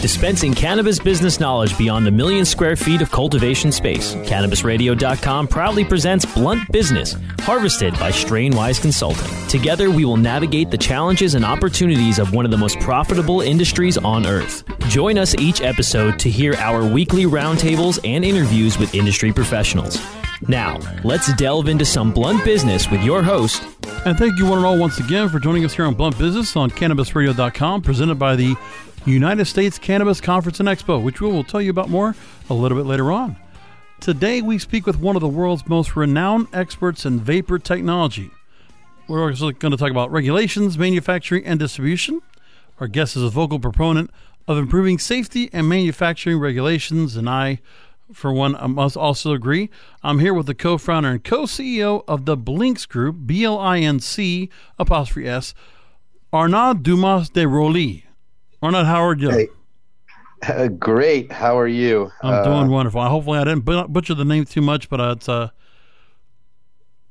Dispensing cannabis business knowledge beyond a million square feet of cultivation space, CannabisRadio.com proudly presents Blunt Business, harvested by Strainwise Consulting. Together, we will navigate the challenges and opportunities of one of the most profitable industries on earth. Join us each episode to hear our weekly roundtables and interviews with industry professionals. Now, let's delve into some blunt business with your host. And thank you, one and all, once again for joining us here on Blunt Business on CannabisRadio.com, presented by the United States Cannabis Conference and Expo, which we will tell you about more a little bit later on. Today, we speak with one of the world's most renowned experts in vapor technology. We're also going to talk about regulations, manufacturing, and distribution. Our guest is a vocal proponent of improving safety and manufacturing regulations, and I, for one, I must also agree. I'm here with the co founder and co CEO of the Blinc's Group, B L I N C apostrophe S, Arnaud Dumas de Rauly. Arnold, how are you? Hey. Uh, great. How are you? I'm uh, doing wonderful. Hopefully, I didn't butcher the name too much, but it's uh,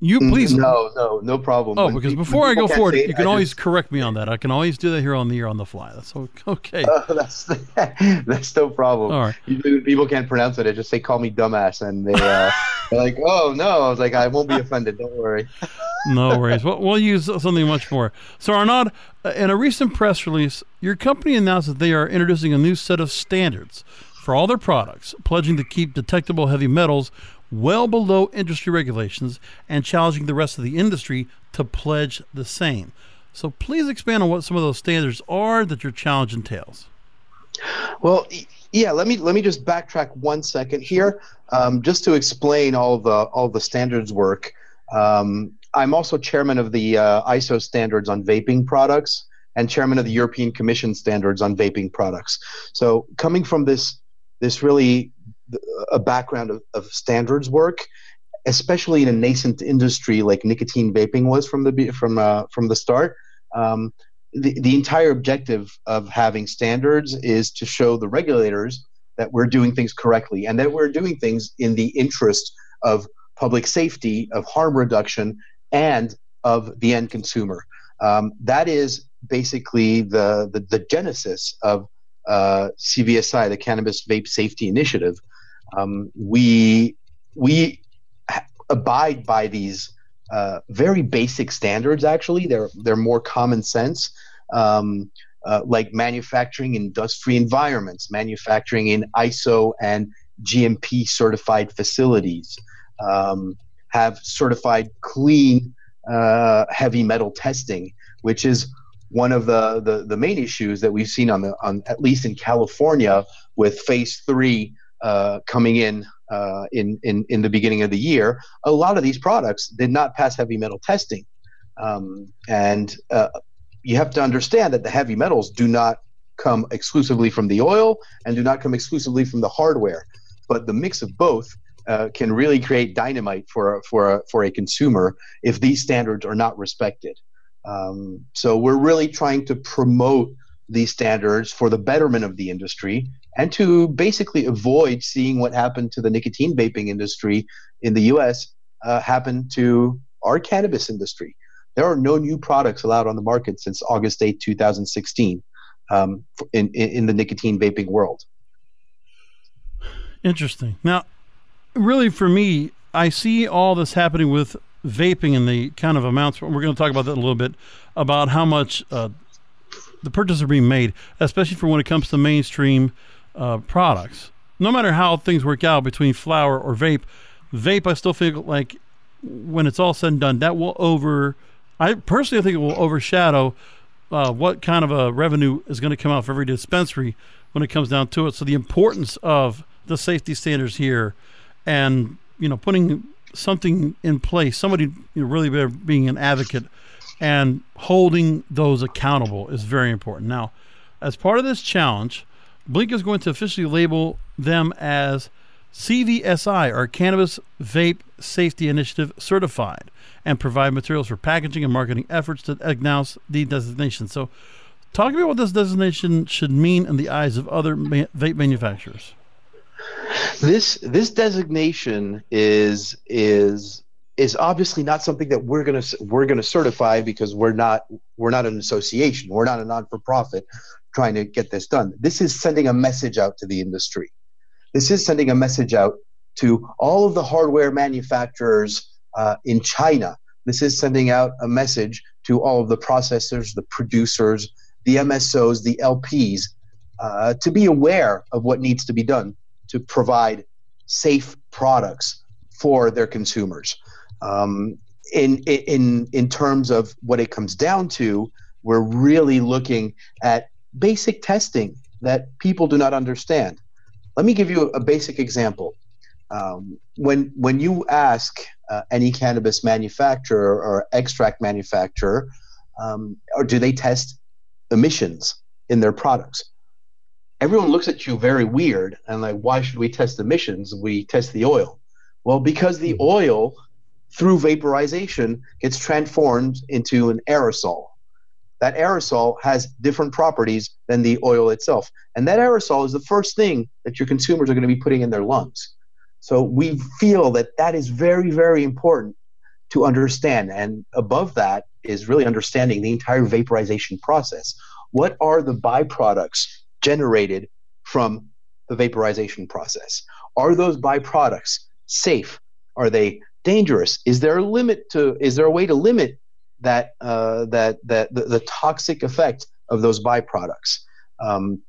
you mm, please. No, no, no problem. Oh, when because before I go forward, you can I always just... correct me on that. I can always do that here on the air on the fly. That's okay. Uh, that's that's no problem. All right. Usually people can't pronounce it. I just say, "Call me dumbass," and they uh, they're like, "Oh no!" I was like, "I won't be offended. Don't worry." no worries. We'll, we'll use something much more. So, Arnaud, uh, in a recent press release, your company announced that they are introducing a new set of standards for all their products, pledging to keep detectable heavy metals well below industry regulations and challenging the rest of the industry to pledge the same. So please expand on what some of those standards are that your challenge entails. Well, yeah, let me let me just backtrack one second here, um, just to explain all the all the standards work. Um, I'm also chairman of the uh, ISO standards on vaping products and chairman of the European Commission standards on vaping products. So coming from this this really a background of, of standards work, especially in a nascent industry like nicotine vaping was from the from uh, from the start. Um, the, the entire objective of having standards is to show the regulators that we're doing things correctly and that we're doing things in the interest of public safety, of harm reduction, and of the end consumer. Um, that is basically the, the, the genesis of uh, CVSI, the Cannabis Vape Safety Initiative. Um, we we abide by these uh, very basic standards. Actually, they're they're more common sense, um, uh, like manufacturing in dust-free environments, manufacturing in ISO and GMP certified facilities, um, have certified clean uh, heavy metal testing, which is one of the, the, the main issues that we've seen on the on at least in California with phase three uh, coming in, uh, in in in the beginning of the year. A lot of these products did not pass heavy metal testing, um, and uh, you have to understand that the heavy metals do not come exclusively from the oil and do not come exclusively from the hardware, but the mix of both. Uh, can really create dynamite for for a, for a consumer if these standards are not respected. Um, so we're really trying to promote these standards for the betterment of the industry and to basically avoid seeing what happened to the nicotine vaping industry in the US uh, happen to our cannabis industry. There are no new products allowed on the market since August 8, 2016, um, in, in the nicotine vaping world. Interesting. Now, really, for me, I see all this happening with vaping and the kind of amounts. We're going to talk about that a little bit about how much uh, the purchases are being made, especially for when it comes to mainstream uh, products. No matter how things work out between flower or vape, vape, I still feel like when it's all said and done, that will over. I personally think it will overshadow uh, what kind of a revenue is going to come out for every dispensary when it comes down to it. So the importance of the safety standards here, and you know, putting something in place, somebody you know, really being an advocate and holding those accountable is very important. Now, as part of this challenge, Blinc is going to officially label them as CVSI, or Cannabis Vape Safety Initiative certified, and provide materials for packaging and marketing efforts to announce the designation. So, talk about what this designation should mean in the eyes of other ma- vape manufacturers. This this designation is is is obviously not something that we're gonna we're gonna certify because we're not we're not an association we're not a non for profit trying to get this done. This is sending a message out to the industry. This is sending a message out to all of the hardware manufacturers uh, in China. This is sending out a message to all of the processors, the producers, the MSOs, the LPs, uh, to be aware of what needs to be done to provide safe products for their consumers. Um, in, in, in terms of what it comes down to, we're really looking at basic testing that people do not understand. Let me give you a basic example. Um, when, when you ask uh, any cannabis manufacturer or extract manufacturer, um, or do they test emissions in their products? Everyone looks at you very weird and like, why should we test emissions? We test the oil. Well, because the oil, through vaporization, gets transformed into an aerosol that aerosol has different properties than the oil itself. And that aerosol is the first thing that your consumers are going to be putting in their lungs. So we feel that that is very, very important to understand. And above that is really understanding the entire vaporization process. What are the byproducts generated from the vaporization process? Are those byproducts safe? Are they dangerous? Is there a limit to, is there a way to limit that uh, that that the, the, toxic effect of those byproducts. Um,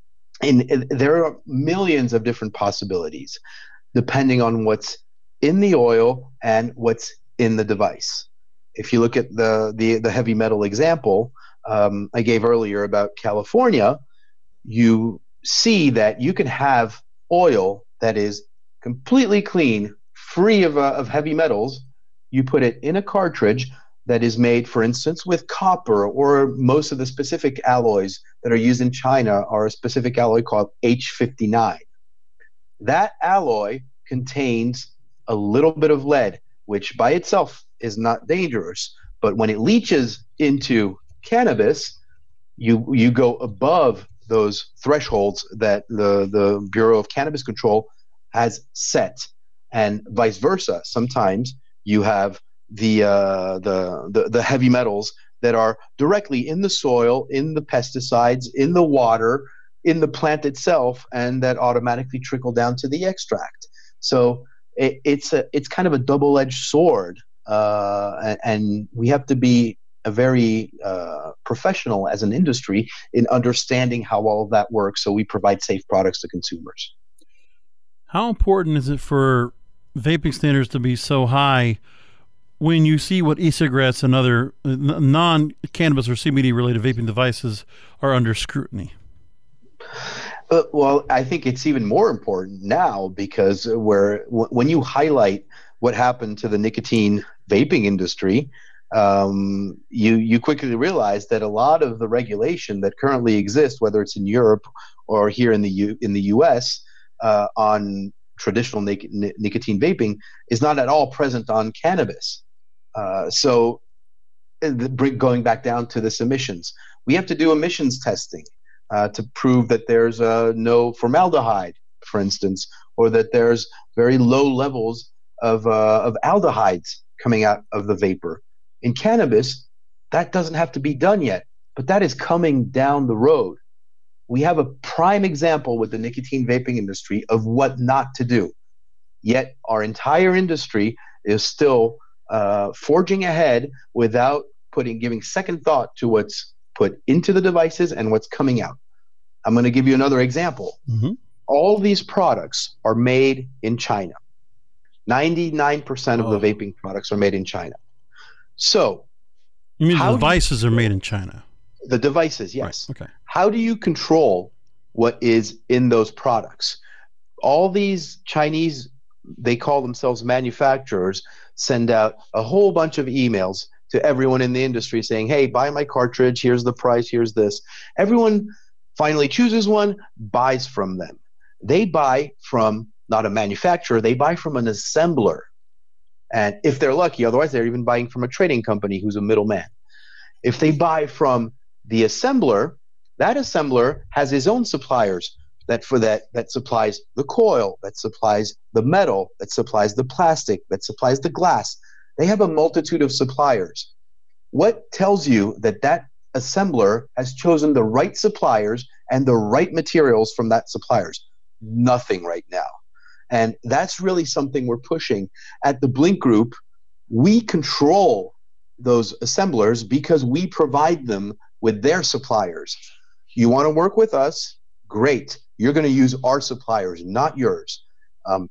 and, and, there are millions of different possibilities, depending on what's in the oil and what's in the device. If you look at the the, the heavy metal example um, I gave earlier about California, you see that you can have oil that is completely clean, free of, uh, of heavy metals. You put it in a cartridge that is made, for instance, with copper, or most of the specific alloys that are used in China are a specific alloy called H59. That alloy contains a little bit of lead, which by itself is not dangerous, but when it leaches into cannabis, you you go above those thresholds that the the Bureau of Cannabis Control has set, and vice versa. Sometimes you have the, uh, the, the, the heavy metals that are directly in the soil, in the pesticides, in the water, in the plant itself, and that automatically trickle down to the extract. So it, it's a it's kind of a double edged sword, uh, and, we have to be a very uh, professional as an industry in understanding how all of that works, so we provide safe products to consumers. How important is it for vaping standards to be so high? when you see what e-cigarettes and other non-cannabis or CBD related vaping devices are under scrutiny? Uh, well, I think it's even more important now because where w- when you highlight what happened to the nicotine vaping industry, um, you you quickly realize that a lot of the regulation that currently exists, whether it's in Europe or here in the U- in the U.S. Uh, on traditional nic- nicotine vaping, is not at all present on cannabis. Uh, so, going back down to this emissions, we have to do emissions testing uh, to prove that there's uh, no formaldehyde, for instance, or that there's very low levels of, uh, of aldehydes coming out of the vapor. In cannabis, that doesn't have to be done yet, but that is coming down the road. We have a prime example with the nicotine vaping industry of what not to do. Yet our entire industry is still uh, forging ahead without putting giving second thought to what's put into the devices and what's coming out. I'm going to give you another example. Mm-hmm. All these products are made in China. 99% of oh. the vaping products are made in China. So, you mean the devices you, are made in China? The devices, yes. Right. Okay. How do you control what is in those products? All these Chinese, they call themselves manufacturers, send out a whole bunch of emails to everyone in the industry saying, hey, buy my cartridge, here's the price, here's this. Everyone finally chooses one, buys from them. They buy from not a manufacturer, they buy from an assembler. And if they're lucky, otherwise, they're even buying from a trading company who's a middleman. If they buy from the assembler, that assembler has his own suppliers that for that that supplies the coil, that supplies the metal, that supplies the plastic, that supplies the glass. They have a multitude of suppliers. What tells you that that assembler has chosen the right suppliers and the right materials from that suppliers? Nothing right now. And that's really something we're pushing. At the Blinc Group, we control those assemblers because we provide them with their suppliers. You want to work with us? Great. You're going to use our suppliers, not yours. Um,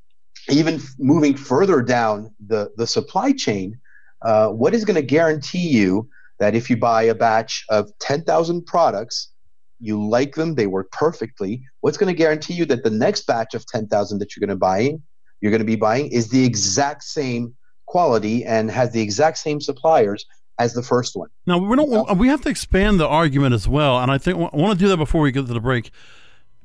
even moving further down the, the supply chain, uh, what is going to guarantee you that if you buy a batch of 10,000 products, you like them, they work perfectly, what's going to guarantee you that the next batch of 10,000 that you're going to buy, you're going to be buying is the exact same quality and has the exact same suppliers as the first one. Now we don't. We have to expand the argument as well, and I think I want to do that before we get to the break,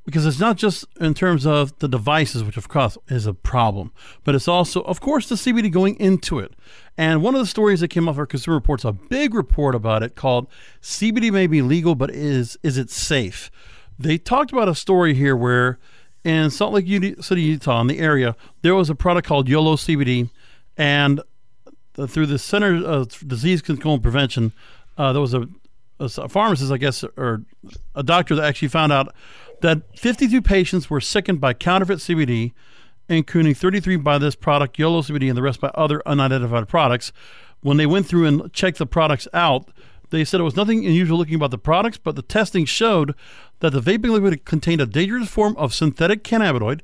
because it's not just in terms of the devices, which of course is a problem, but it's also, of course, the CBD going into it. And one of the stories that came off our Consumer Reports, a big report about it called "CBD may be legal, but is is it safe?" They talked about a story here where in Salt Lake City, Utah, in the area, there was a product called YOLO CBD, and uh, through the Center of Disease Control and Prevention, uh, there was a, a, pharmacist, I guess, or a doctor that actually found out that 52 patients were sickened by counterfeit CBD, including 33 by this product, YOLO CBD, and the rest by other unidentified products. When they went through and checked the products out, they said it was nothing unusual looking about the products, but the testing showed that the vaping liquid contained a dangerous form of synthetic cannabinoid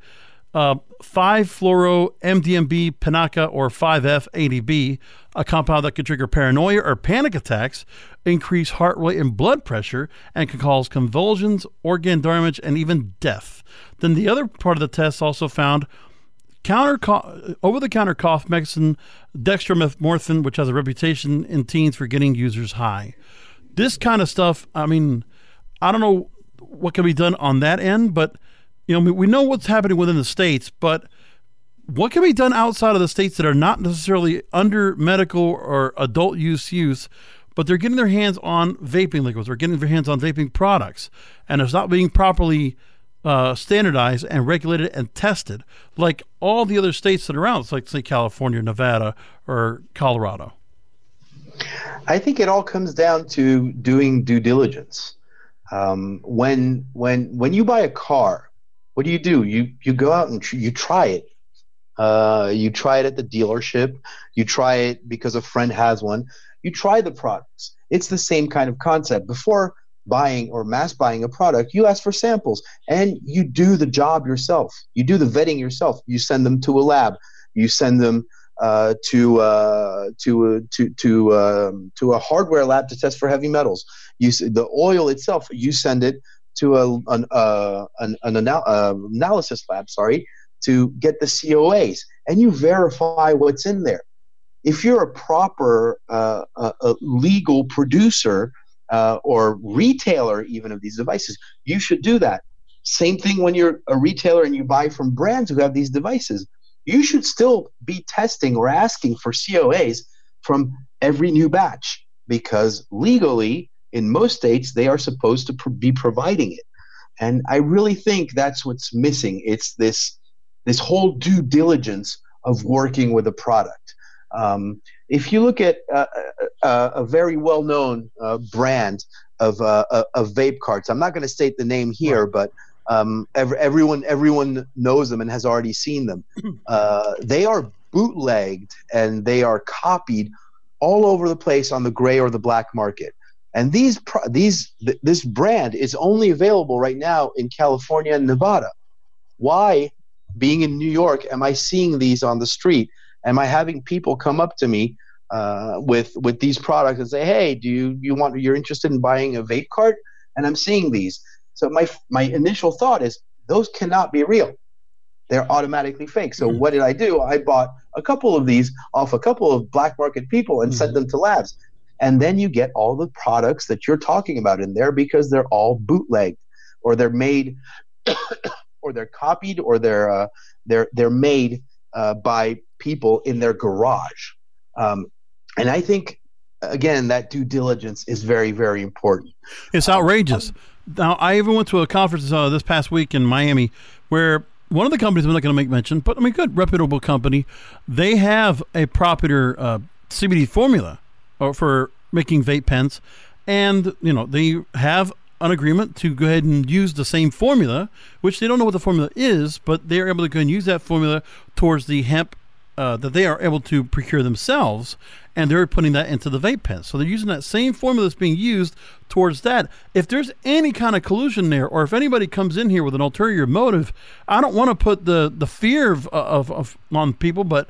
uh, 5-fluoro MDMB pinaca or 5F-ADB, a compound that can trigger paranoia or panic attacks, increase heart rate and blood pressure, and can cause convulsions, organ damage, and even death. Then the other part of the test also found counter over-the-counter cough medicine dextromethorphan, which has a reputation in teens for getting users high. This kind of stuff, I mean, I don't know what can be done on that end, but – you know, we know what's happening within the states, but what can be done outside of the states that are not necessarily under medical or adult use use, but they're getting their hands on vaping liquids or getting their hands on vaping products, and it's not being properly uh, standardized and regulated and tested like all the other states that are around, like say California, Nevada, or Colorado. I think it all comes down to doing due diligence. Um, when when when you buy a car, what do you do? You you go out and tr- you try it. Uh, you try it at the dealership. You try it because a friend has one. You try the products. It's the same kind of concept. Before buying or mass buying a product, you ask for samples and you do the job yourself. You do the vetting yourself. You send them to a lab. You send them uh, to uh, to uh, to to um, to a hardware lab to test for heavy metals. You the oil itself. You send it to a, an, uh, an, an anal- uh, analysis lab, sorry, to get the COAs, and you verify what's in there. If you're a proper uh, a legal producer uh, or retailer, even of these devices, you should do that. Same thing when you're a retailer and you buy from brands who have these devices. You should still be testing or asking for COAs from every new batch because legally in most states they are supposed to pr- be providing it. And i really think that's what's missing. It's this this whole due diligence of working with a product. Um, if you look at uh, uh, uh a very well-known uh, brand of, uh, uh, of vape carts i'm not going to state the name here but um, every, everyone everyone knows them and has already seen them. They are bootlegged and they are copied all over the place on the gray or the black market and these these th- this brand is only available right now in California and Nevada. Why, being in New York, am I seeing these on the street? Am I having people come up to me uh, with with these products and say, "Hey, do you you want you're interested in buying a vape cart?" And I'm seeing these. So my my initial thought is those cannot be real. They're automatically fake. So mm-hmm. what did I do? I bought a couple of these off a couple of black market people and mm-hmm. sent them to labs and then you get all the products that you're talking about in there because they're all bootlegged or they're made or they're copied or they're uh, they're they're made uh, by people in their garage. Um, and i think again that due diligence is very very important. It's outrageous. Um, now i even went to a conference uh, this past week in miami where one of the companies I'm not going to make mention, but I mean, good reputable company. They have a proper uh, CBD formula, or for making vape pens, and you know they have an agreement to go ahead and use the same formula, which they don't know what the formula is, but they're able to go and use that formula towards the hemp uh, that they are able to procure themselves, and they're putting that into the vape pens. So they're using that same formula that's being used towards that. If there's any kind of collusion there, or if anybody comes in here with an ulterior motive, I don't want to put the the fear of, of, of on people, but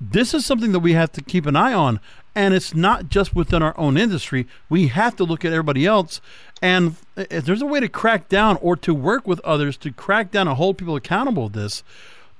this is something that we have to keep an eye on. And it's not just within our own industry. We have to look at everybody else. And if there's a way to crack down or to work with others to crack down and hold people accountable with this,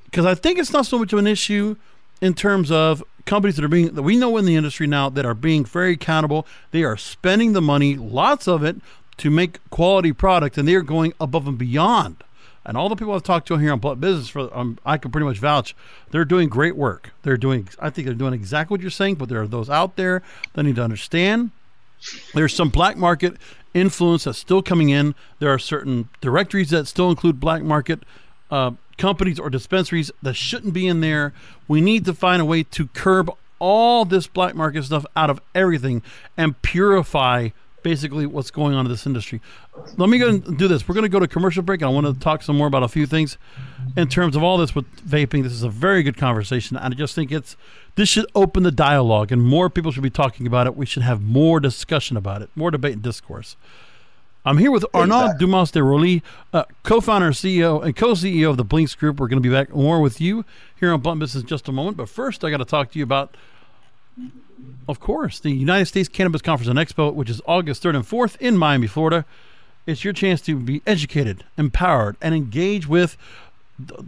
because I think it's not so much of an issue in terms of companies that are being that we know in the industry now that are being very accountable. They are spending the money, lots of it, to make quality product, and they are going above and beyond. And all the people I've talked to here on Blunt Business, for um, I can pretty much vouch, they're doing great work. They're doing, I think they're doing exactly what you're saying. But there are those out there that need to understand. There's some black market influence that's still coming in. There are certain directories that still include black market uh, companies or dispensaries that shouldn't be in there. We need to find a way to curb all this black market stuff out of everything and purify basically what's going on in this industry. Let me go and do this. We're going to go to commercial break, and I want to talk some more about a few things in terms of all this with vaping. This is a very good conversation. and I just think it's this should open the dialogue, and more people should be talking about it. We should have more discussion about it, more debate and discourse. I'm here with Arnaud Dumas de Rauly, uh, co-founder, CEO, and co-CEO of the Blinc's Group. We're going to be back more with you here on Blunt Business in just a moment. But first, I got to talk to you about, of course, the United States Cannabis Conference and Expo, which is August 3rd and 4th in Miami, Florida. It's your chance to be educated, empowered, and engage with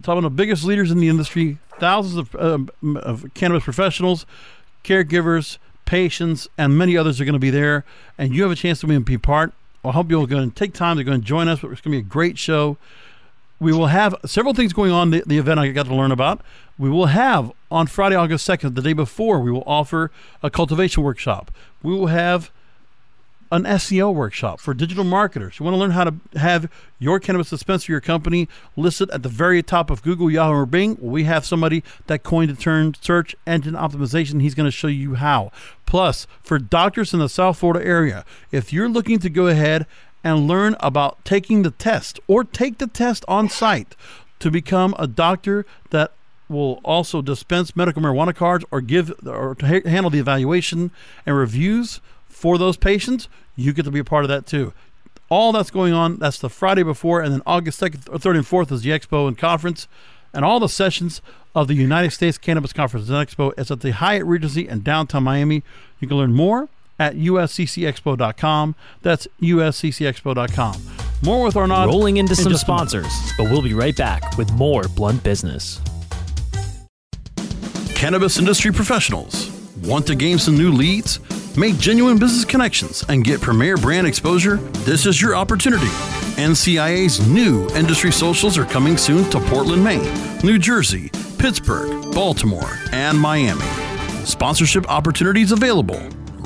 some of the biggest leaders in the industry, thousands of, uh, of cannabis professionals, caregivers, patients, and many others are going to be there. And you have a chance to be part I hope you're going to take time to go and join us. It's going to be a great show. We will have several things going on the, the event I got to learn about. We will have on Friday, August 2nd, the day before, we will offer a cultivation workshop. We will have an SEO workshop for digital marketers. You want to learn how to have your cannabis dispensary, your company listed at the very top of Google, Yahoo, or Bing? we have somebody that coined the term search engine optimization. He's going to show you how. Plus, for doctors in the South Florida area, if you're looking to go ahead and learn about taking the test or take the test on site to become a doctor that will also dispense medical marijuana cards or give or handle the evaluation and reviews for those patients, you get to be a part of that too. All that's going on, that's the Friday before, and then August 2nd, 3rd, and 4th is the expo and conference. And all the sessions of the United States Cannabis Conference and Expo is at the Hyatt Regency in downtown Miami. You can learn more at usccexpo.com. That's usccexpo.com. More with Arnaud. Rolling into in some sponsors, but we'll be right back with more Blunt Business. Cannabis industry professionals. Want to gain some new leads? Make genuine business connections and get premier brand exposure? This is your opportunity. NCIA's new industry socials are coming soon to Portland, Maine, New Jersey, Pittsburgh, Baltimore, and Miami. Sponsorship opportunities available.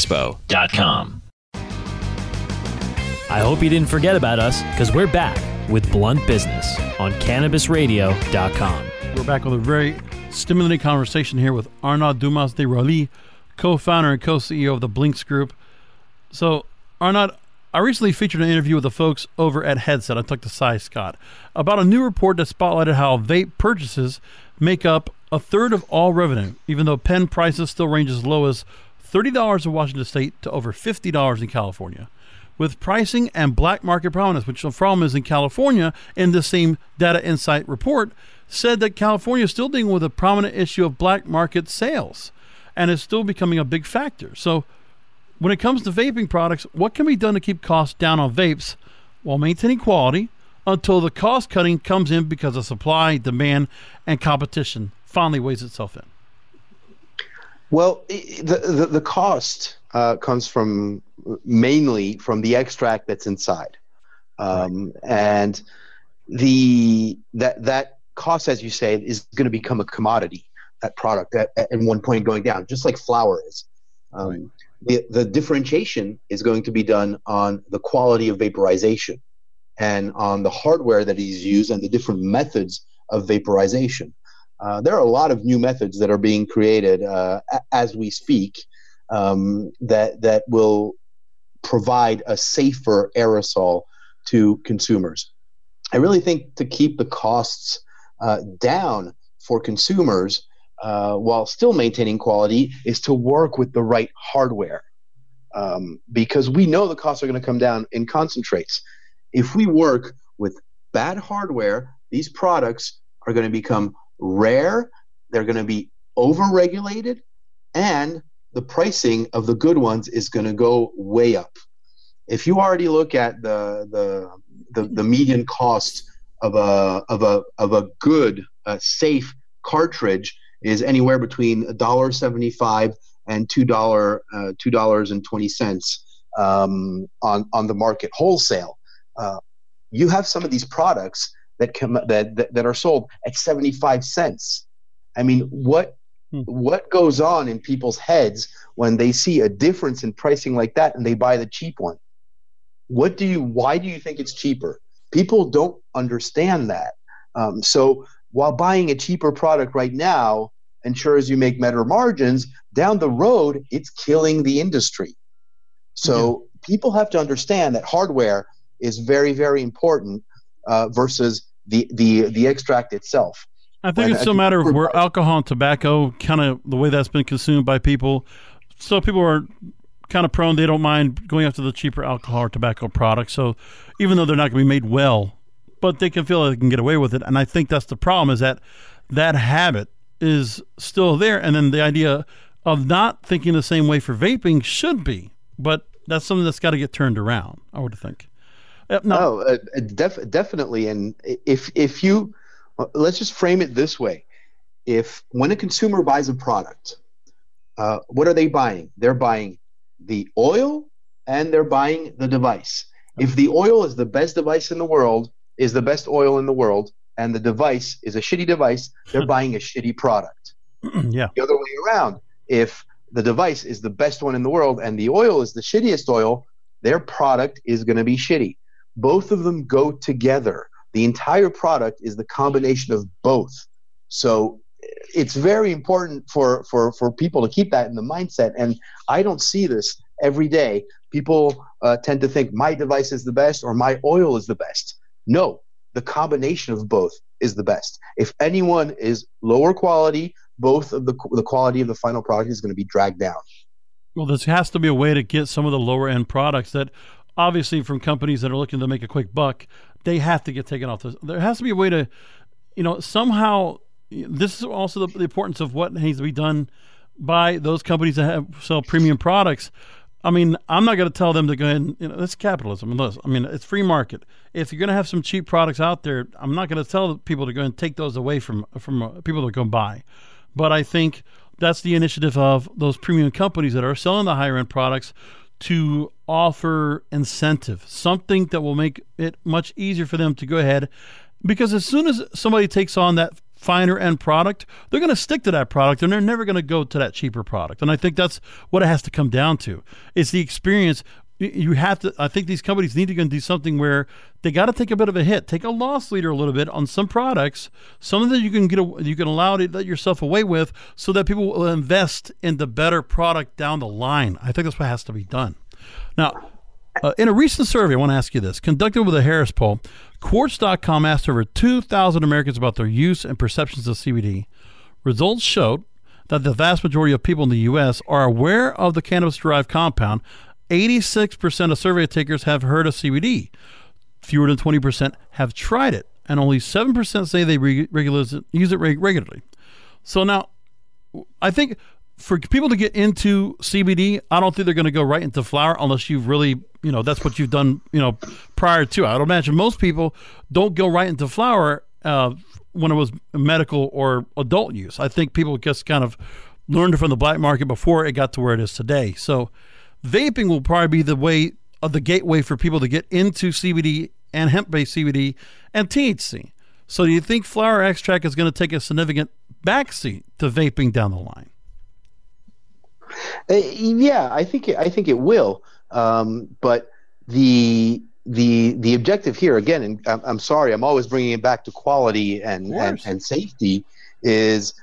expo.com. I hope you didn't forget about us because we're back with Blunt Business on CannabisRadio.com. We're back with a very stimulating conversation here with Arnaud Dumas de Rauly, co founder and co CEO of the Blinc's Group. So, Arnaud, I recently featured an interview with the folks over at Headset. I talked to Cy Scott about a new report that spotlighted how vape purchases make up a third of all revenue, even though pen prices still range as low as $30 in Washington State to over $50 in California. With pricing and black market prominence, which the problem is in California, in the same Data Insight report, said that California is still dealing with a prominent issue of black market sales and is still becoming a big factor. So, when it comes to vaping products, what can be done to keep costs down on vapes while maintaining quality until the cost cutting comes in because of supply, demand, and competition finally weighs itself in? Well, the, the, the cost uh, comes from mainly from the extract that's inside. Um, right. And the that that cost, as you say, is going to become a commodity. That product at, at one point going down, just like flower is. Um, right the, the differentiation is going to be done on the quality of vaporization and on the hardware that is used and the different methods of vaporization. Uh, there are a lot of new methods that are being created uh, as we speak um, that that will provide a safer aerosol to consumers. I really think to keep the costs uh, down for consumers, uh, while still maintaining quality is to work with the right hardware um, because we know the costs are going to come down in concentrates. If we work with bad hardware, these products are going to become rare, they're going to be overregulated, and the pricing of the good ones is going to go way up. If you already look at the the the, the median cost of a of a of a good uh, safe cartridge is anywhere between $1.75 and $2, uh, $2.20 um, on, on the market wholesale. Uh, you have some of these products that, come, that, that, that are sold at 75 cents. I mean, what hmm. what goes on in people's heads when they see a difference in pricing like that and they buy the cheap one? What do you? Why do you think it's cheaper? People don't understand that. Um, so while buying a cheaper product right now ensures you make better margins, down the road, it's killing the industry. So mm-hmm. people have to understand that hardware is very, very important uh, versus the, the, the extract itself. I think it's a matter of where alcohol and tobacco, kind of the way that's been consumed by people. So people are kind of prone; they don't mind going after the cheaper alcohol or tobacco products. So even though they're not going to be made well, but they can feel like they can get away with it. And I think that's the problem is that that habit is still there. And then the idea of not thinking the same way for vaping should be, but that's something that's got to get turned around, I would think. Uh, no, oh, uh, def- definitely. And if, if you, let's just frame it this way. If when a consumer buys a product, uh, what are they buying? They're buying the oil and they're buying the device. If the oil is the best device in the world, is the best oil in the world, and the device is a shitty device, they're buying a shitty product. yeah. The other way around, if the device is the best one in the world and the oil is the shittiest oil, their product is going to be shitty. Both of them go together. The entire product is the combination of both. So it's very important for, for, for people to keep that in the mindset. And I don't see this every day. People uh, tend to think my device is the best or my oil is the best. No, the combination of both is the best. If anyone is lower quality, both of the the quality of the final product is going to be dragged down. Well, there has to be a way to get some of the lower end products that obviously from companies that are looking to make a quick buck, they have to get taken off. There has to be a way to, you know, somehow. This is also the, the importance of what needs to be done by those companies that have sell premium products I mean, I'm not going to tell them to go and, you know, that's capitalism. I mean, it's free market. If you're going to have some cheap products out there, I'm not going to tell people to go and take those away from, from uh, people that go buy. But I think that's the initiative of those premium companies that are selling the higher end products to offer incentive, something that will make it much easier for them to go ahead. Because as soon as somebody takes on that finer end product, they're going to stick to that product and they're never going to go to that cheaper product. And I think that's what it has to come down to. It's the experience. You have to. I think these companies need to go and do something where they got to take a bit of a hit, take a loss leader a little bit on some products, something that you can get, a, you can allow to let yourself away with, so that people will invest in the better product down the line. I think that's what has to be done. Now, uh, in a recent survey, I want to ask you this, conducted with a Harris poll, Quartz.com asked over 2,000 Americans about their use and perceptions of CBD. Results showed that the vast majority of people in the U.S. are aware of the cannabis derived compound 86% of survey takers have heard of CBD. Fewer than 20% have tried it, and only 7% say they re- use it regularly. So now, I think for people to get into CBD, I don't think they're going to go right into flower unless you've really, you know, that's what you've done, you know, prior to. I would imagine most people don't go right into flower uh, when it was medical or adult use. I think people just kind of learned it from the black market before it got to where it is today. So vaping will probably be the way of the gateway for people to get into CBD and hemp-based CBD and THC. So, do you think flower extract is going to take a significant backseat to vaping down the line? Uh, yeah, I think it, I think it will. Um, but the the the objective here again, and I'm, I'm, sorry, I'm always bringing it back to quality and, and and safety, is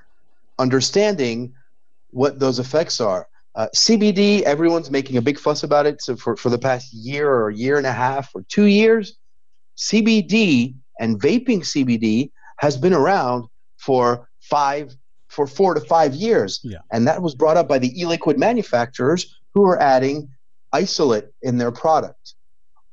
understanding what those effects are. Uh, CBD, everyone's making a big fuss about it. So for, for the past year or year and a half or two years, CBD and vaping CBD has been around for five, for four to five years. Yeah. And that was brought up by the e-liquid manufacturers who are adding isolate in their product.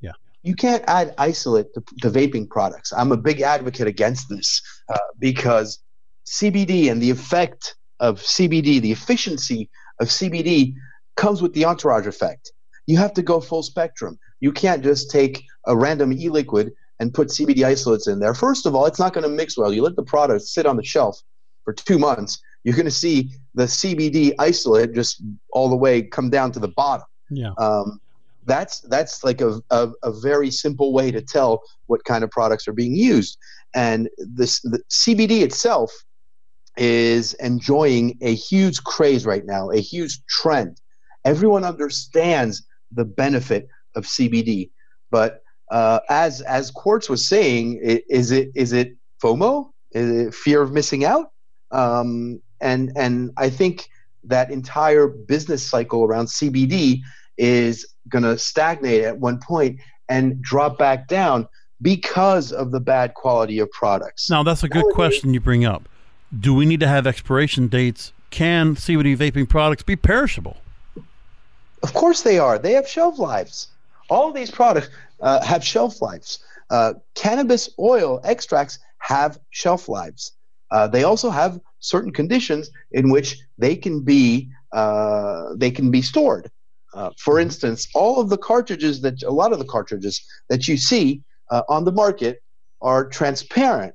Yeah. You can't add isolate to, to vaping products. I'm a big advocate against this uh, because CBD and the effect of CBD, the efficiency of CBD comes with the entourage effect. You have to go full spectrum. You can't just take a random e liquid and put CBD isolates in there. First of all, it's not going to mix well. You let the product sit on the shelf for two months, you're going to see the CBD isolate just all the way come down to the bottom. Yeah. Um, that's that's like a, a, a, very simple way to tell what kind of products are being used. And this the CBD itself is enjoying a huge craze right now, a huge trend. Everyone understands the benefit of CBD, but uh, as as Quartz was saying, is it is it FOMO? Is it fear of missing out? Um, and and I think that entire business cycle around CBD is going to stagnate at one point and drop back down because of the bad quality of products. Now that's a good question you bring up do we need to have expiration dates? Can CBD vaping products be perishable? Of course they are. They have shelf lives. All these products uh, have shelf lives. Uh, cannabis oil extracts have shelf lives. Uh, they also have certain conditions in which they can be uh, they can be stored. Uh, for instance, all of the cartridges that a lot of the cartridges that you see uh, on the market are transparent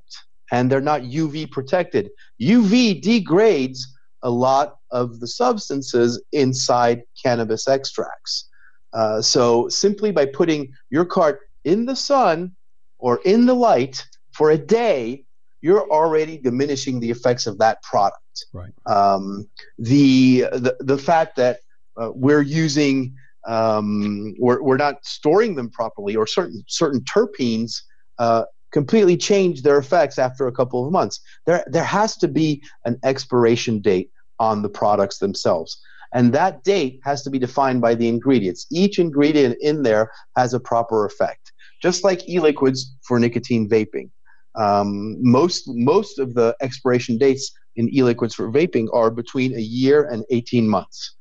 and they're not UV protected. UV degrades a lot of the substances inside cannabis extracts. Uh, so simply by putting your cart in the sun or in the light for a day, you're already diminishing the effects of that product. Right. Um, the, the the fact that uh, we're using um, we're, we're not storing them properly or certain certain terpenes uh, completely change their effects after a couple of months. There, there has to be an expiration date on the products themselves. And that date has to be defined by the ingredients. Each ingredient in there has a proper effect, just like e liquids for nicotine vaping. Um, most, most of the expiration dates in e liquids for vaping are between a year and 18 months.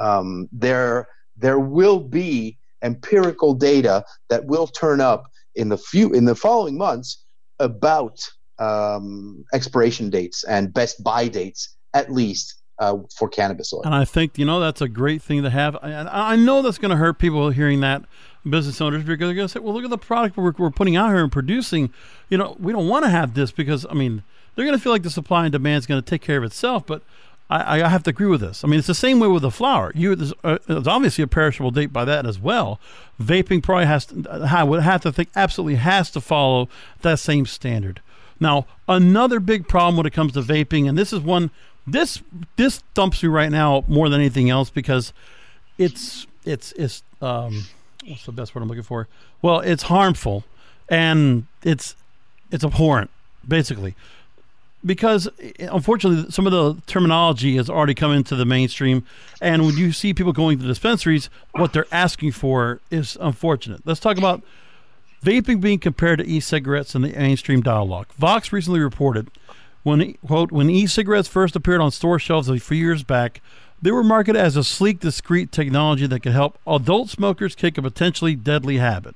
Um, there, there will be empirical data that will turn up in the few in the following months about um, expiration dates and best buy dates at least uh, for cannabis oil. And I think you know that's a great thing to have. And I know that's going to hurt people hearing that business owners because they're going to say, "Well, look at the product we're, we're putting out here and producing. You know, we don't want to have this because I mean." They're going to feel like the supply and demand is going to take care of itself, but I, I, have to agree with this. I mean, it's the same way with the flower. You, there's, uh, there's obviously a perishable date by that as well. Vaping probably has to, I would have to think, absolutely has to follow that same standard. Now, another big problem when it comes to vaping, and this is one, this this thumps me right now more than anything else because it's it's it's um, what's the best word I'm looking for? Well, it's harmful, and it's it's abhorrent, basically, because unfortunately some of the terminology has already come into the mainstream, and when you see people going to dispensaries, what they're asking for is unfortunate. Let's talk about vaping being compared to e-cigarettes in the mainstream dialogue. Vox recently reported when quote when e-cigarettes first appeared on store shelves a few years back they were marketed as a sleek, discreet technology that could help adult smokers kick a potentially deadly habit.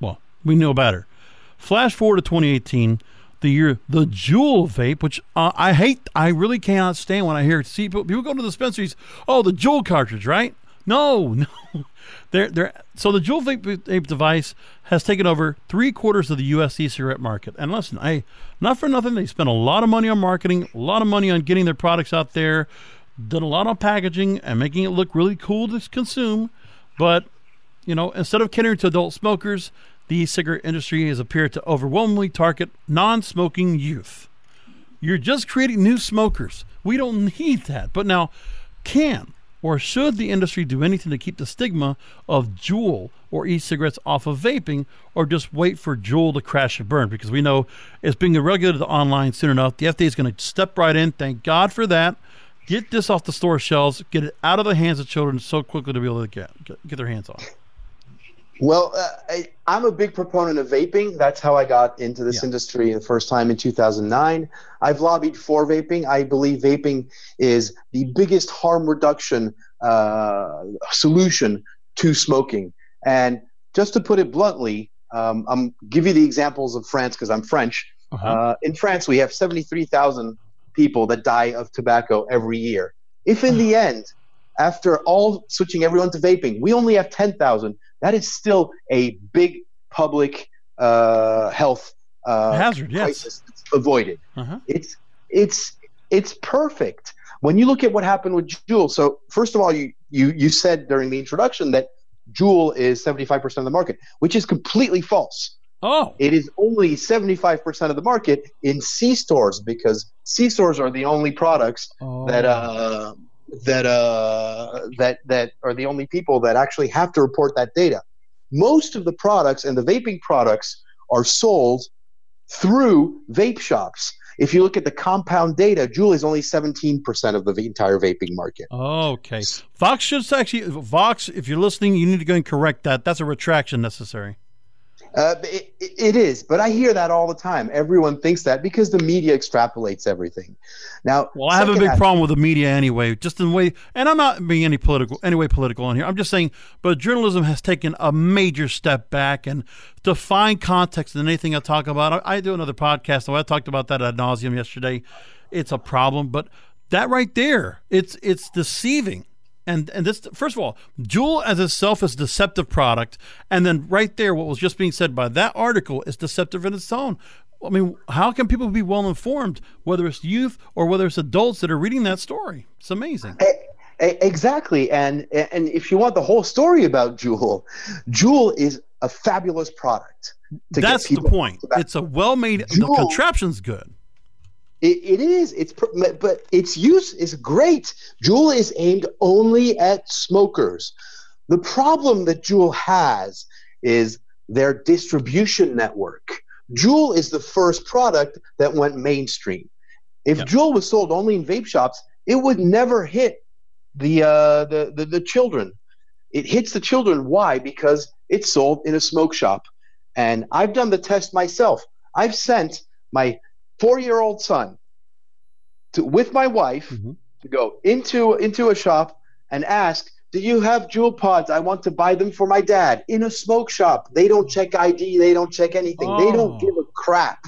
Well, we know better. Flash forward to 2018, the year the Juul vape, which uh, I hate, I really cannot stand when I hear see people, go to the dispensaries. Oh, the Juul cartridge, right? No, no. They're, they're, so the Juul vape, vape device has taken over three quarters of the U.S. e-cigarette market. And listen, I not for nothing, they spent a lot of money on marketing, a lot of money on getting their products out there done a lot on packaging and making it look really cool to consume. But, you know, instead of catering to adult smokers, the e-cigarette industry has appeared to overwhelmingly target non smoking youth. You're just creating new smokers. We don't need that. But now, can or should the industry do anything to keep the stigma of Juul or e-cigarettes off of vaping, or just wait for Juul to crash and burn? Because we know it's being regulated online soon enough. The FDA is going to step right in. Thank God for that get this off the store shelves, get it out of the hands of children so quickly to be able to get get, get their hands on. Well, uh, I, am a big proponent of vaping. That's how I got into this yeah. industry the first time in 2009. I've lobbied for vaping. I believe vaping is the biggest harm reduction uh, solution to smoking. And just to put it bluntly, um, I'm give you the examples of France because I'm French. Uh-huh. Uh, in France, we have 73,000 people that die of tobacco every year. If in the end, after all switching everyone to vaping, we only have 10,000, that is still a big public uh, health uh, hazard crisis yes. avoided. Uh-huh. It's it's it's perfect. When you look at what happened with Juul, so first of all, you you you said during the introduction that Juul is 75% of the market, which is completely false. Oh. It is only 75% of the market in C stores because C stores are the only products oh. that uh, that uh, that that are the only people that actually have to report that data. Most of the products and the vaping products are sold through vape shops. If you look at the compound data, Juul is only 17% of the entire vaping market. Okay. Vox should actually, Vox, if you're listening, you need to go and correct that. That's a retraction necessary. Uh, it, it is, but I hear that all the time. Everyone thinks that because the media extrapolates everything. Now, well, I have a big problem with the media anyway. Just in the way, and I'm not being any political, anyway political on here. I'm just saying, but journalism has taken a major step back, and to find context in anything I talk about, I, I do another podcast. So I talked about that ad nauseum yesterday. It's a problem, but that right there, it's it's deceiving and and this first of all, Juul as itself is deceptive product, and then right there, what was just being said by that article is deceptive in its own. I mean, how can people be well informed, whether it's youth or whether it's adults that are reading that story? It's amazing. Exactly, and and if you want the whole story about Juul, Juul is a fabulous product. That's the point. It's a well-made. Juul, the contraption's good. It, it is. It's but its use is great. Juul is aimed only at smokers. The problem that Juul has is their distribution network. Juul is the first product that went mainstream. If yeah. Juul was sold only in vape shops, it would never hit the, uh, the, the the children. It hits the children. Why? Because it's sold in a smoke shop. And I've done the test myself. I've sent my four year old son to, with my wife mm-hmm. to go into into a shop and ask do you have Juul pods? I want to buy them for my dad. In a smoke shop. They don't check id they don't check anything. Oh. they don't oh. give a crap.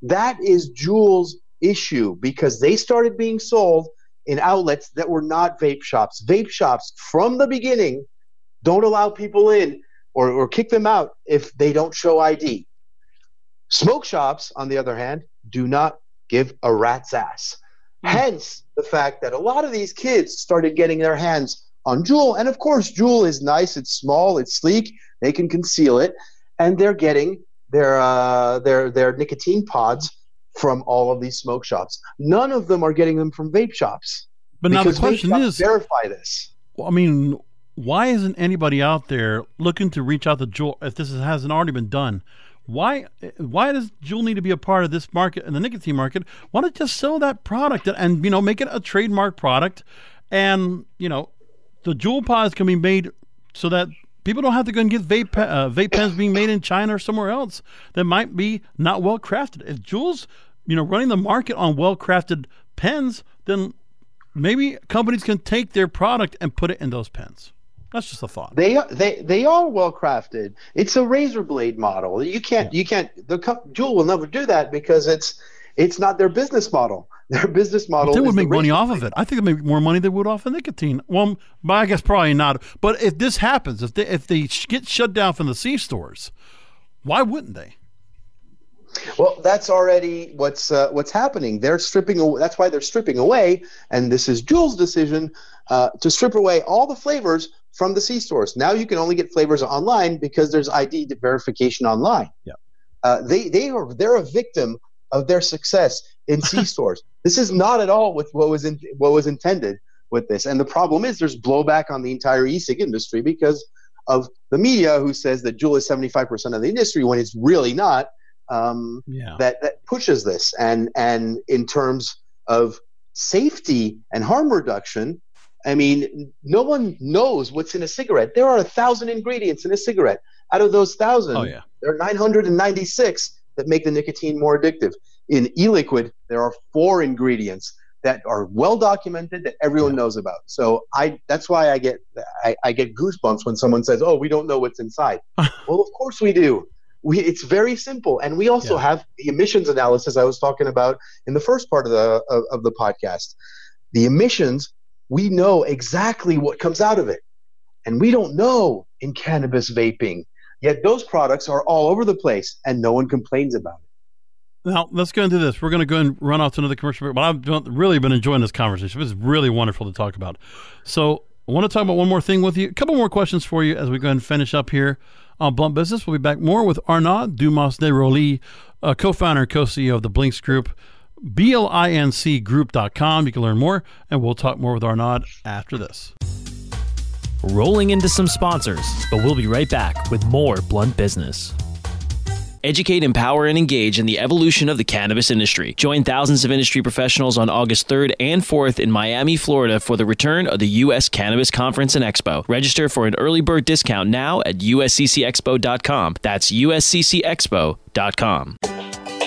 That is Juul's issue because they started being sold in outlets that were not vape shops. Vape shops from the beginning don't allow people in or, or kick them out if they don't show id smoke shops on the other hand do not give a rat's ass. Mm. Hence the fact that a lot of these kids started getting their hands on Juul. And of course, Juul is nice, it's small, it's sleek, they can conceal it, and they're getting their uh, their their nicotine pods from all of these smoke shops. None of them are getting them from vape shops. But now the question is verify this. Well, I mean, why isn't anybody out there looking to reach out to Juul if this hasn't already been done? Why why does Juul need to be a part of this market and the nicotine market? Why don't just sell that product and, and you know make it a trademark product, and you know the Juul pods can be made so that people don't have to go and get vape uh, vape pens being made in China or somewhere else that might be not well crafted. If Juul's you know running the market on well crafted pens, then maybe companies can take their product and put it in those pens. That's just a thought. They they they are well crafted. It's a razor blade model. You can't yeah. you can't the Juul will never do that because it's it's not their business model. Their business model. But they would make the money off of it. I think they make more money than they would off of nicotine. Well, I guess probably not. But if this happens, if they if they get shut down from the C stores, why wouldn't they? Well, that's already what's uh, what's happening. They're stripping. Away, that's why they're stripping away, and this is Juul's decision uh, to strip away all the flavors from the C stores. Now you can only get flavors online because there's ID verification online. Yeah. Uh, they they are they're a victim of their success in C stores. This is not at all with what was in, what was intended with this. And the problem is there's blowback on the entire e-cig industry because of the media who says that Juul is 75% of the industry when it's really not. Um, yeah. that, that pushes this. And, and in terms of safety and harm reduction, I mean, no one knows what's in a cigarette. There are a thousand ingredients in a cigarette. Out of those thousand, oh, yeah. there are 996 that make the nicotine more addictive. In e-liquid, there are four ingredients that are well documented that everyone yeah. knows about. So I that's why I get I, I, get goosebumps when someone says, "Oh, we don't know what's inside." well, of course we do. We, it's very simple, and we also yeah. have the emissions analysis I was talking about in the first part of the of, of the podcast. The emissions we know exactly what comes out of it. And we don't know in cannabis vaping. Yet those products are all over the place and no one complains about it. Now, let's go into this. We're going to go and run off to another commercial but I've really been enjoying this conversation. It's really wonderful to talk about. So, I want to talk about one more thing with you. A couple more questions for you as we go and finish up here on Blunt Business. We'll be back more with Arnaud Dumas de Rauly, uh, co founder and co CEO of the Blinc's Group. blincgroup.com. You can learn more, and we'll talk more with Arnaud after this. Rolling into some sponsors, but we'll be right back with more Blunt Business. Educate, empower, and engage in the evolution of the cannabis industry. Join thousands of industry professionals on August 3rd and 4th in Miami, Florida for the return of the U.S. Cannabis Conference and Expo. Register for an early bird discount now at usccexpo.com. That's usccexpo.com.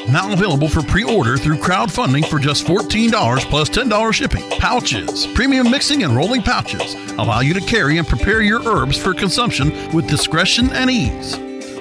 Now available for pre-order through crowdfunding for just $14 plus $10 shipping. Pouches, premium mixing and rolling pouches allow you to carry and prepare your herbs for consumption with discretion and ease.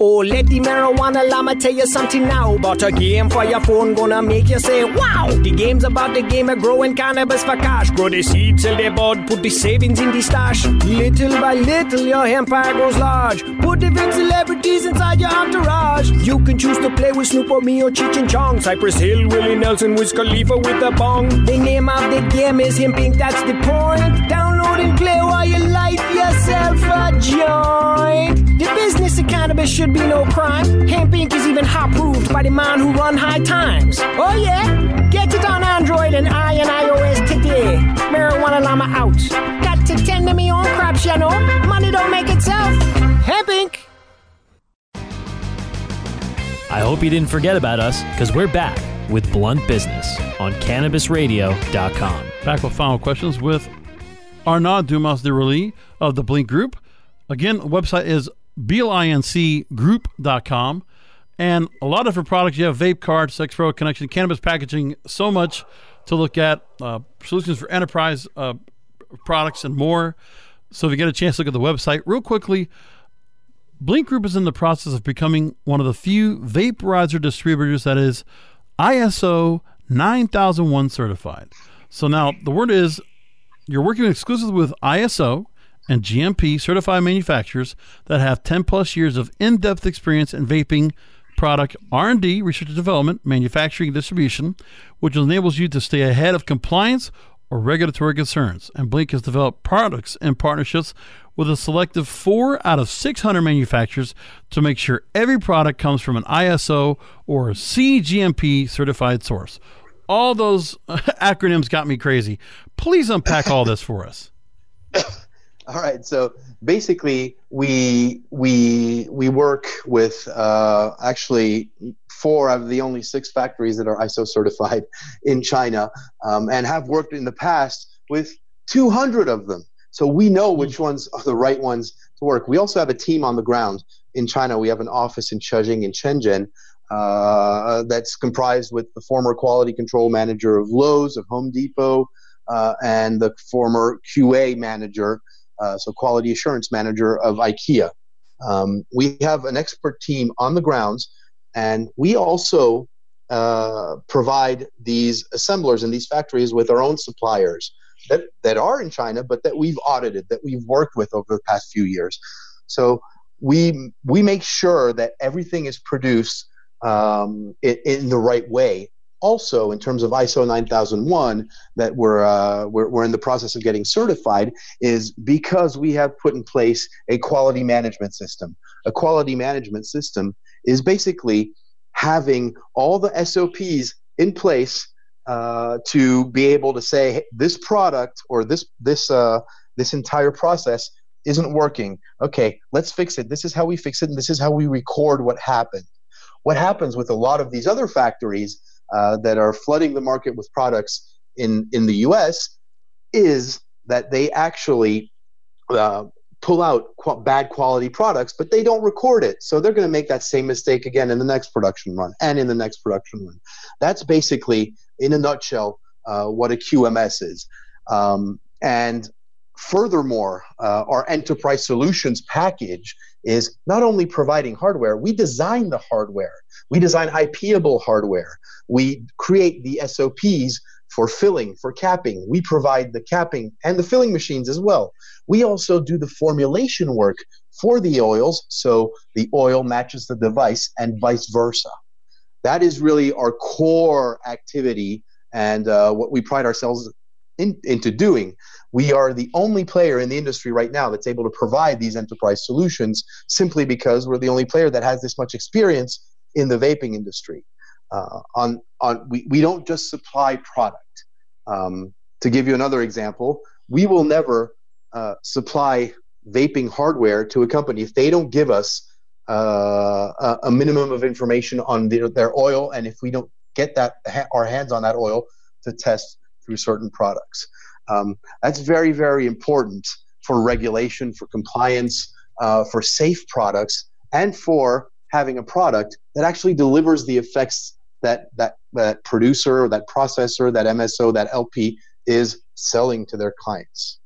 Oh, let the marijuana llama tell you something now about a game for your phone gonna make you say, wow! The game's about the game of growing cannabis for cash. Grow the seeds sell the bud, put the savings in the stash. Little by little, your empire grows large. Put the big celebrities inside choose to play with Snoop or me or Cheech and Chong. Cypress Hill, Willie Nelson, Wiz Khalifa with a bong. The name of the game is Hemp Inc, that's the point. Download and play while you light yourself a joint. The business of cannabis should be no crime. Hemp Inc. is even hot proved by the man who run high times. Oh yeah? Get it on Android and I and iOS today. Marijuana Llama out. Got to tend to me own crops, you know. Money don't make itself. Hemp Inc. I hope you didn't forget about us, because we're back with Blunt Business on CannabisRadio.com. Back with final questions with Arnaud Dumas de Rauly of the Blinc Group. Again, website is blincgroup.com. And a lot of different products. You have vape cards, Sex Pro Connection, cannabis packaging, so much to look at. Uh, solutions for enterprise uh, products and more. So if you get a chance to look at the website, real quickly, Blinc Group is in the process of becoming one of the few vaporizer distributors that is ISO 9001 certified. So now the word is you're working exclusively with ISO and GMP certified manufacturers that have 10 plus years of in depth experience in vaping product R&D, research and development, manufacturing, and distribution, which enables you to stay ahead of compliance or regulatory concerns. And Blinc has developed products and partnerships with a selective four out of 600 manufacturers to make sure every product comes from an ISO or CGMP certified source. All those acronyms got me crazy. Please unpack all this for us. All right. So basically, we we we work with uh, actually four of the only six factories that are ISO certified in China, um, and have worked in the past with 200 of them. So we know which ones are the right ones to work. We also have a team on the ground in China. We have an office in Chengdu in Shenzhen uh, that's comprised with the former quality control manager of Lowe's, of Home Depot, uh, and the former QA manager uh, so quality assurance manager of IKEA. Um, we have an expert team on the grounds, and we also uh, provide these assemblers and these factories with our own suppliers that, that are in China, but that we've audited, that we've worked with over the past few years. So we we make sure that everything is produced um, in, in the right way also in terms of ISO 9001 that we're, uh, we're, we're in the process of getting certified is because we have put in place a quality management system. A quality management system is basically having all the SOPs in place uh, to be able to say hey, this product or this this uh, this entire process isn't working. Okay, let's fix it. This is how we fix it, and this is how we record what happened. What happens with a lot of these other factories uh, that are flooding the market with products in, in the US is that they actually uh, pull out qu- bad quality products, but they don't record it. So they're going to make that same mistake again in the next production run and in the next production run. That's basically, in a nutshell, uh, what a QMS is. Um, and furthermore, uh, our enterprise solutions package is not only providing hardware, we design the hardware, we design IPable hardware, we create the SOPs for filling, for capping. We provide the capping and the filling machines as well. We also do the formulation work for the oils, so the oil matches the device and vice versa. That is really our core activity and uh, what we pride ourselves in, into doing. We are the only player in the industry right now that's able to provide these enterprise solutions simply because we're the only player that has this much experience in the vaping industry. Uh, on, on, we, we don't just supply product. Um, to give you another example, we will never uh, supply vaping hardware to a company if they don't give us uh, a, minimum of information on their, their oil, and if we don't get that our hands on that oil to test through certain products. Um, that's very, very important for regulation, for compliance, uh, for safe products, and for having a product that actually delivers the effects that that that producer, that processor, that MSO, that LP is selling to their clients.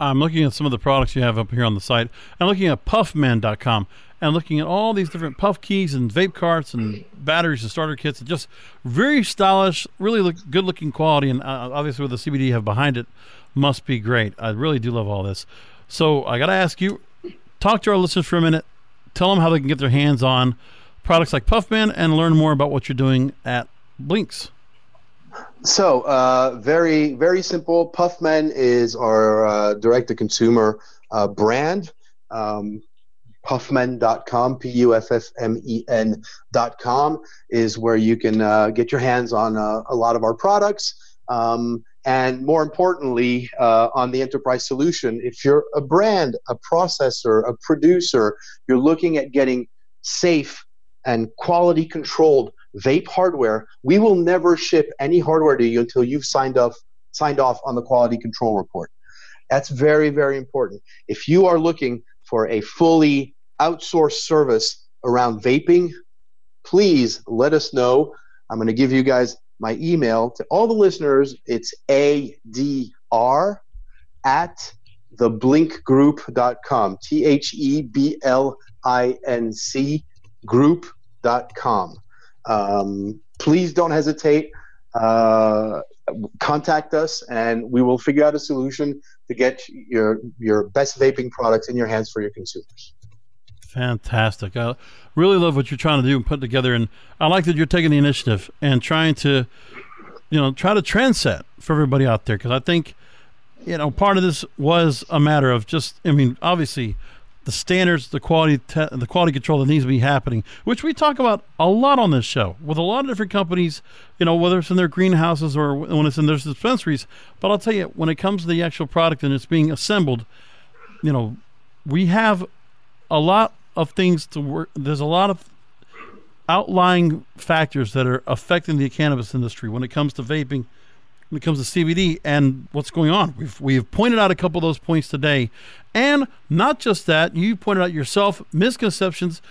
I'm looking at some of the products you have up here on the site. I'm looking at puffmen.com and looking at all these different puff keys and vape carts and batteries and starter kits. It's just very stylish, really look, good looking quality, and uh, obviously with the CBD you have behind it, must be great. I really do love all this. So I got to ask you, talk to our listeners for a minute. Tell them how they can get their hands on products like Puffmen and learn more about what you're doing at Blinc's. So, uh, very, very simple. Puffmen is our uh, direct to consumer uh, brand. Um, puffmen.com, P U F F M E N.com, is where you can uh, get your hands on uh, a lot of our products. Um, and more importantly, uh, on the enterprise solution, if you're a brand, a processor, a producer, you're looking at getting safe and quality controlled vape hardware, we will never ship any hardware to you until you've signed off signed off on the quality control report. That's very, very important. If you are looking for a fully outsourced service around vaping, please let us know. I'm going to give you guys my email to all the listeners. It's adr at theblincgroup.com. T H E B L I N C group.com. Um, please don't hesitate. Uh, contact us and we will figure out a solution to get your your best vaping products in your hands for your consumers. Fantastic. I really love what you're trying to do and put together. And I like that you're taking the initiative and trying to, you know, try to trendset for everybody out there. Because I think, you know, part of this was a matter of just, I mean, obviously the standards, the quality, te- the quality control that needs to be happening, which we talk about a lot on this show with a lot of different companies. You know, whether it's in their greenhouses or when it's in their dispensaries. But I'll tell you, when it comes to the actual product and it's being assembled, you know, we have a lot of things to work. There's a lot of outlying factors that are affecting the cannabis industry when it comes to vaping when it comes to CBD and what's going on. We've we've pointed out a couple of those points today, and not just that. You pointed out yourself misconceptions,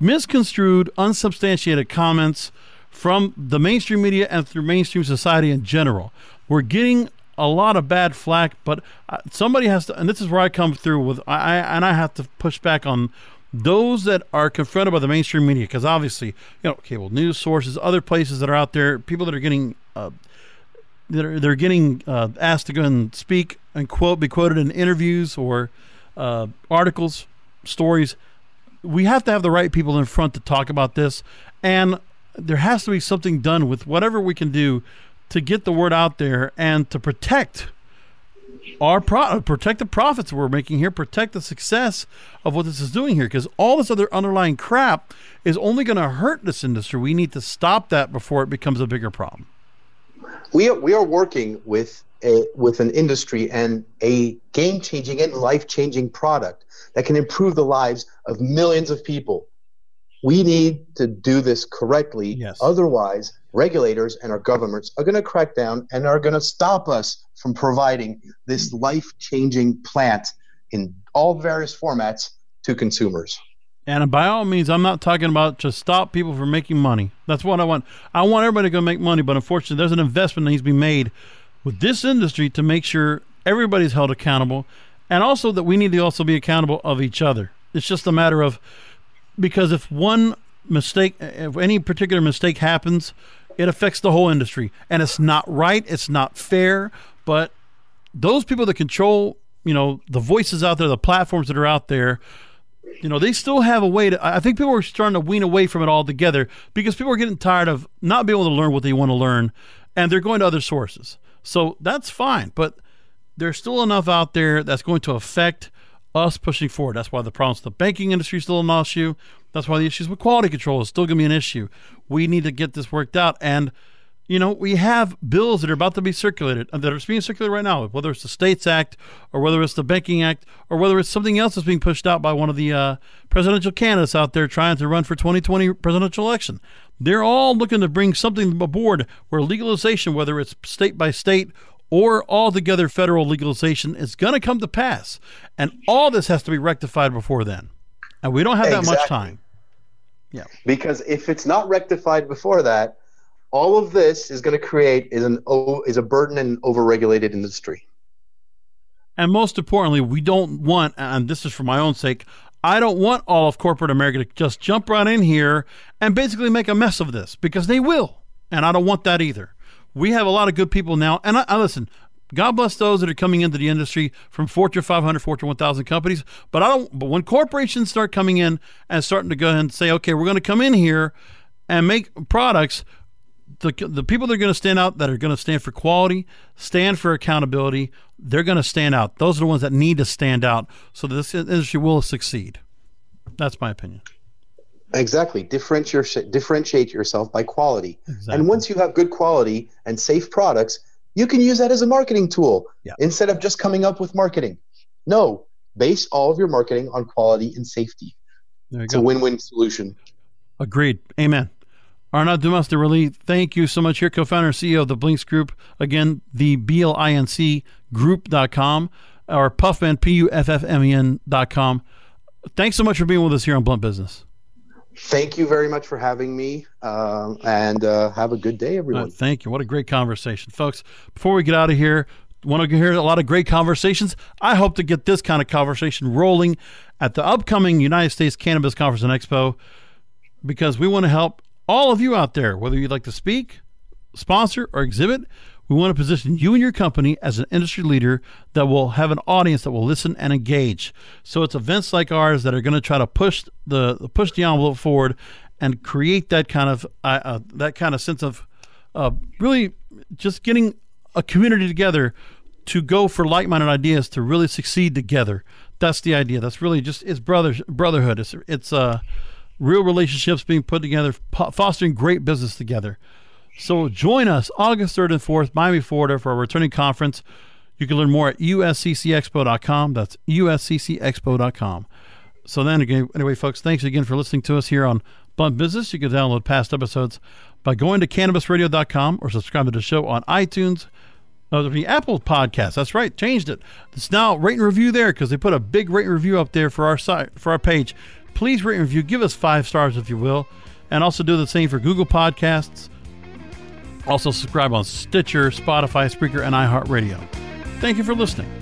misconstrued, unsubstantiated comments from the mainstream media and through mainstream society in general. We're getting a lot of bad flack, but uh, somebody has to, and this is where I come through with I and I have to push back on those that are confronted by the mainstream media because obviously you know cable news sources, other places that are out there, people that are getting. Uh, they're, they're getting uh, asked to go and speak and quote be quoted in interviews or uh, articles, stories. We have to have the right people in front to talk about this, and there has to be something done with whatever we can do to get the word out there and to protect our pro- protect the profits we're making here, protect the success of what this is doing here, because all this other underlying crap is only going to hurt this industry. We need to stop that before it becomes a bigger problem we are, we are working with a, with an industry and a game changing and life changing product that can improve the lives of millions of people. We need to do this correctly. Yes. Otherwise, regulators and our governments are going to crack down and are going to stop us from providing this life changing plant in all various formats to consumers. And by all means, I'm not talking about to stop people from making money. That's what I want. I want everybody to go make money, but unfortunately, there's an investment that needs to be made with this industry to make sure everybody's held accountable, and also that we need to also be accountable of each other. It's just a matter of because if one mistake, if any particular mistake happens, it affects the whole industry, and it's not right. It's not fair. But those people that control, you know, the voices out there, the platforms that are out there you know, they still have a way to. I think people are starting to wean away from it altogether because people are getting tired of not being able to learn what they want to learn, and they're going to other sources. So that's fine, but there's still enough out there that's going to affect us pushing forward. That's why the problems with the banking industry is still an issue. That's why the issues with quality control is still going to be an issue. We need to get this worked out, and you know, we have bills that are about to be circulated, uh, that are being circulated right now, whether it's the States Act or whether it's the Banking Act or whether it's something else that's being pushed out by one of the uh, presidential candidates out there trying to run for 2020 presidential election. They're all looking to bring something aboard where legalization, whether it's state by state or altogether federal legalization, is going to come to pass. And all this has to be rectified before then. And we don't have that Exactly. much time. Yeah. Because if it's not rectified before that, all of this is going to create is an is a burden and overregulated industry. And most importantly, we don't want, and this is for my own sake, I don't want all of corporate America to just jump right in here and basically make a mess of this because they will. And I don't want that either. We have a lot of good people now. And I, I listen, God bless those that are coming into the industry from Fortune 500, Fortune 1000 companies. But I don't, but when corporations start coming in and starting to go ahead and say, okay, we're going to come in here and make products, the, the people that are going to stand out that are going to stand for quality, stand for accountability, they're going to stand out. Those are the ones that need to stand out so that this industry will succeed. That's my opinion. Exactly. Differentiate differentiate yourself by quality. Exactly. And once you have good quality and safe products, you can use that as a marketing tool Yeah. instead of just coming up with marketing. No, base all of your marketing on quality and safety. There you It's a win-win solution. Agreed. Amen. Arnaud Dumas de Rauly, thank you so much. Here, co-founder CEO of the Blinc's Group. Again, the B-L-I-N-C group.com or Puffmen, P-U-F-F-M-E-N dot com. Thanks so much for being with us here on Blunt Business. Thank you very much for having me, um, and uh, have a good day, everyone. Uh, thank you. What a great conversation, folks. Before we get out of here, want to hear a lot of great conversations. I hope to get this kind of conversation rolling at the upcoming United States Cannabis Conference and Expo because we want to help all of you out there, whether you'd like to speak, sponsor, or exhibit. We want to position you and your company as an industry leader that will have an audience that will listen and engage. So it's events like ours that are going to try to push the push the envelope forward and create that kind of uh, uh, that kind of sense of uh, really just getting a community together to go for like-minded ideas to really succeed together. That's the idea. That's really just it's brother brotherhood. It's it's uh real relationships being put together, fostering great business together. So join us August 3rd and 4th, Miami, Florida, for our returning conference. You can learn more at usccexpo.com. That's usccexpo.com. So then again, anyway, folks, thanks again for listening to us here on Blunt Business. You can download past episodes by going to cannabisradio.com or subscribe to the show on iTunes, uh, the Apple Podcast. That's right, changed it. It's now rate and review there because they put a big rate and review up there for our site for our page. Please rate and review. Give us five stars if you will, and also do the same for Google Podcasts. Also subscribe on Stitcher, Spotify, Spreaker, and iHeartRadio. Thank you for listening.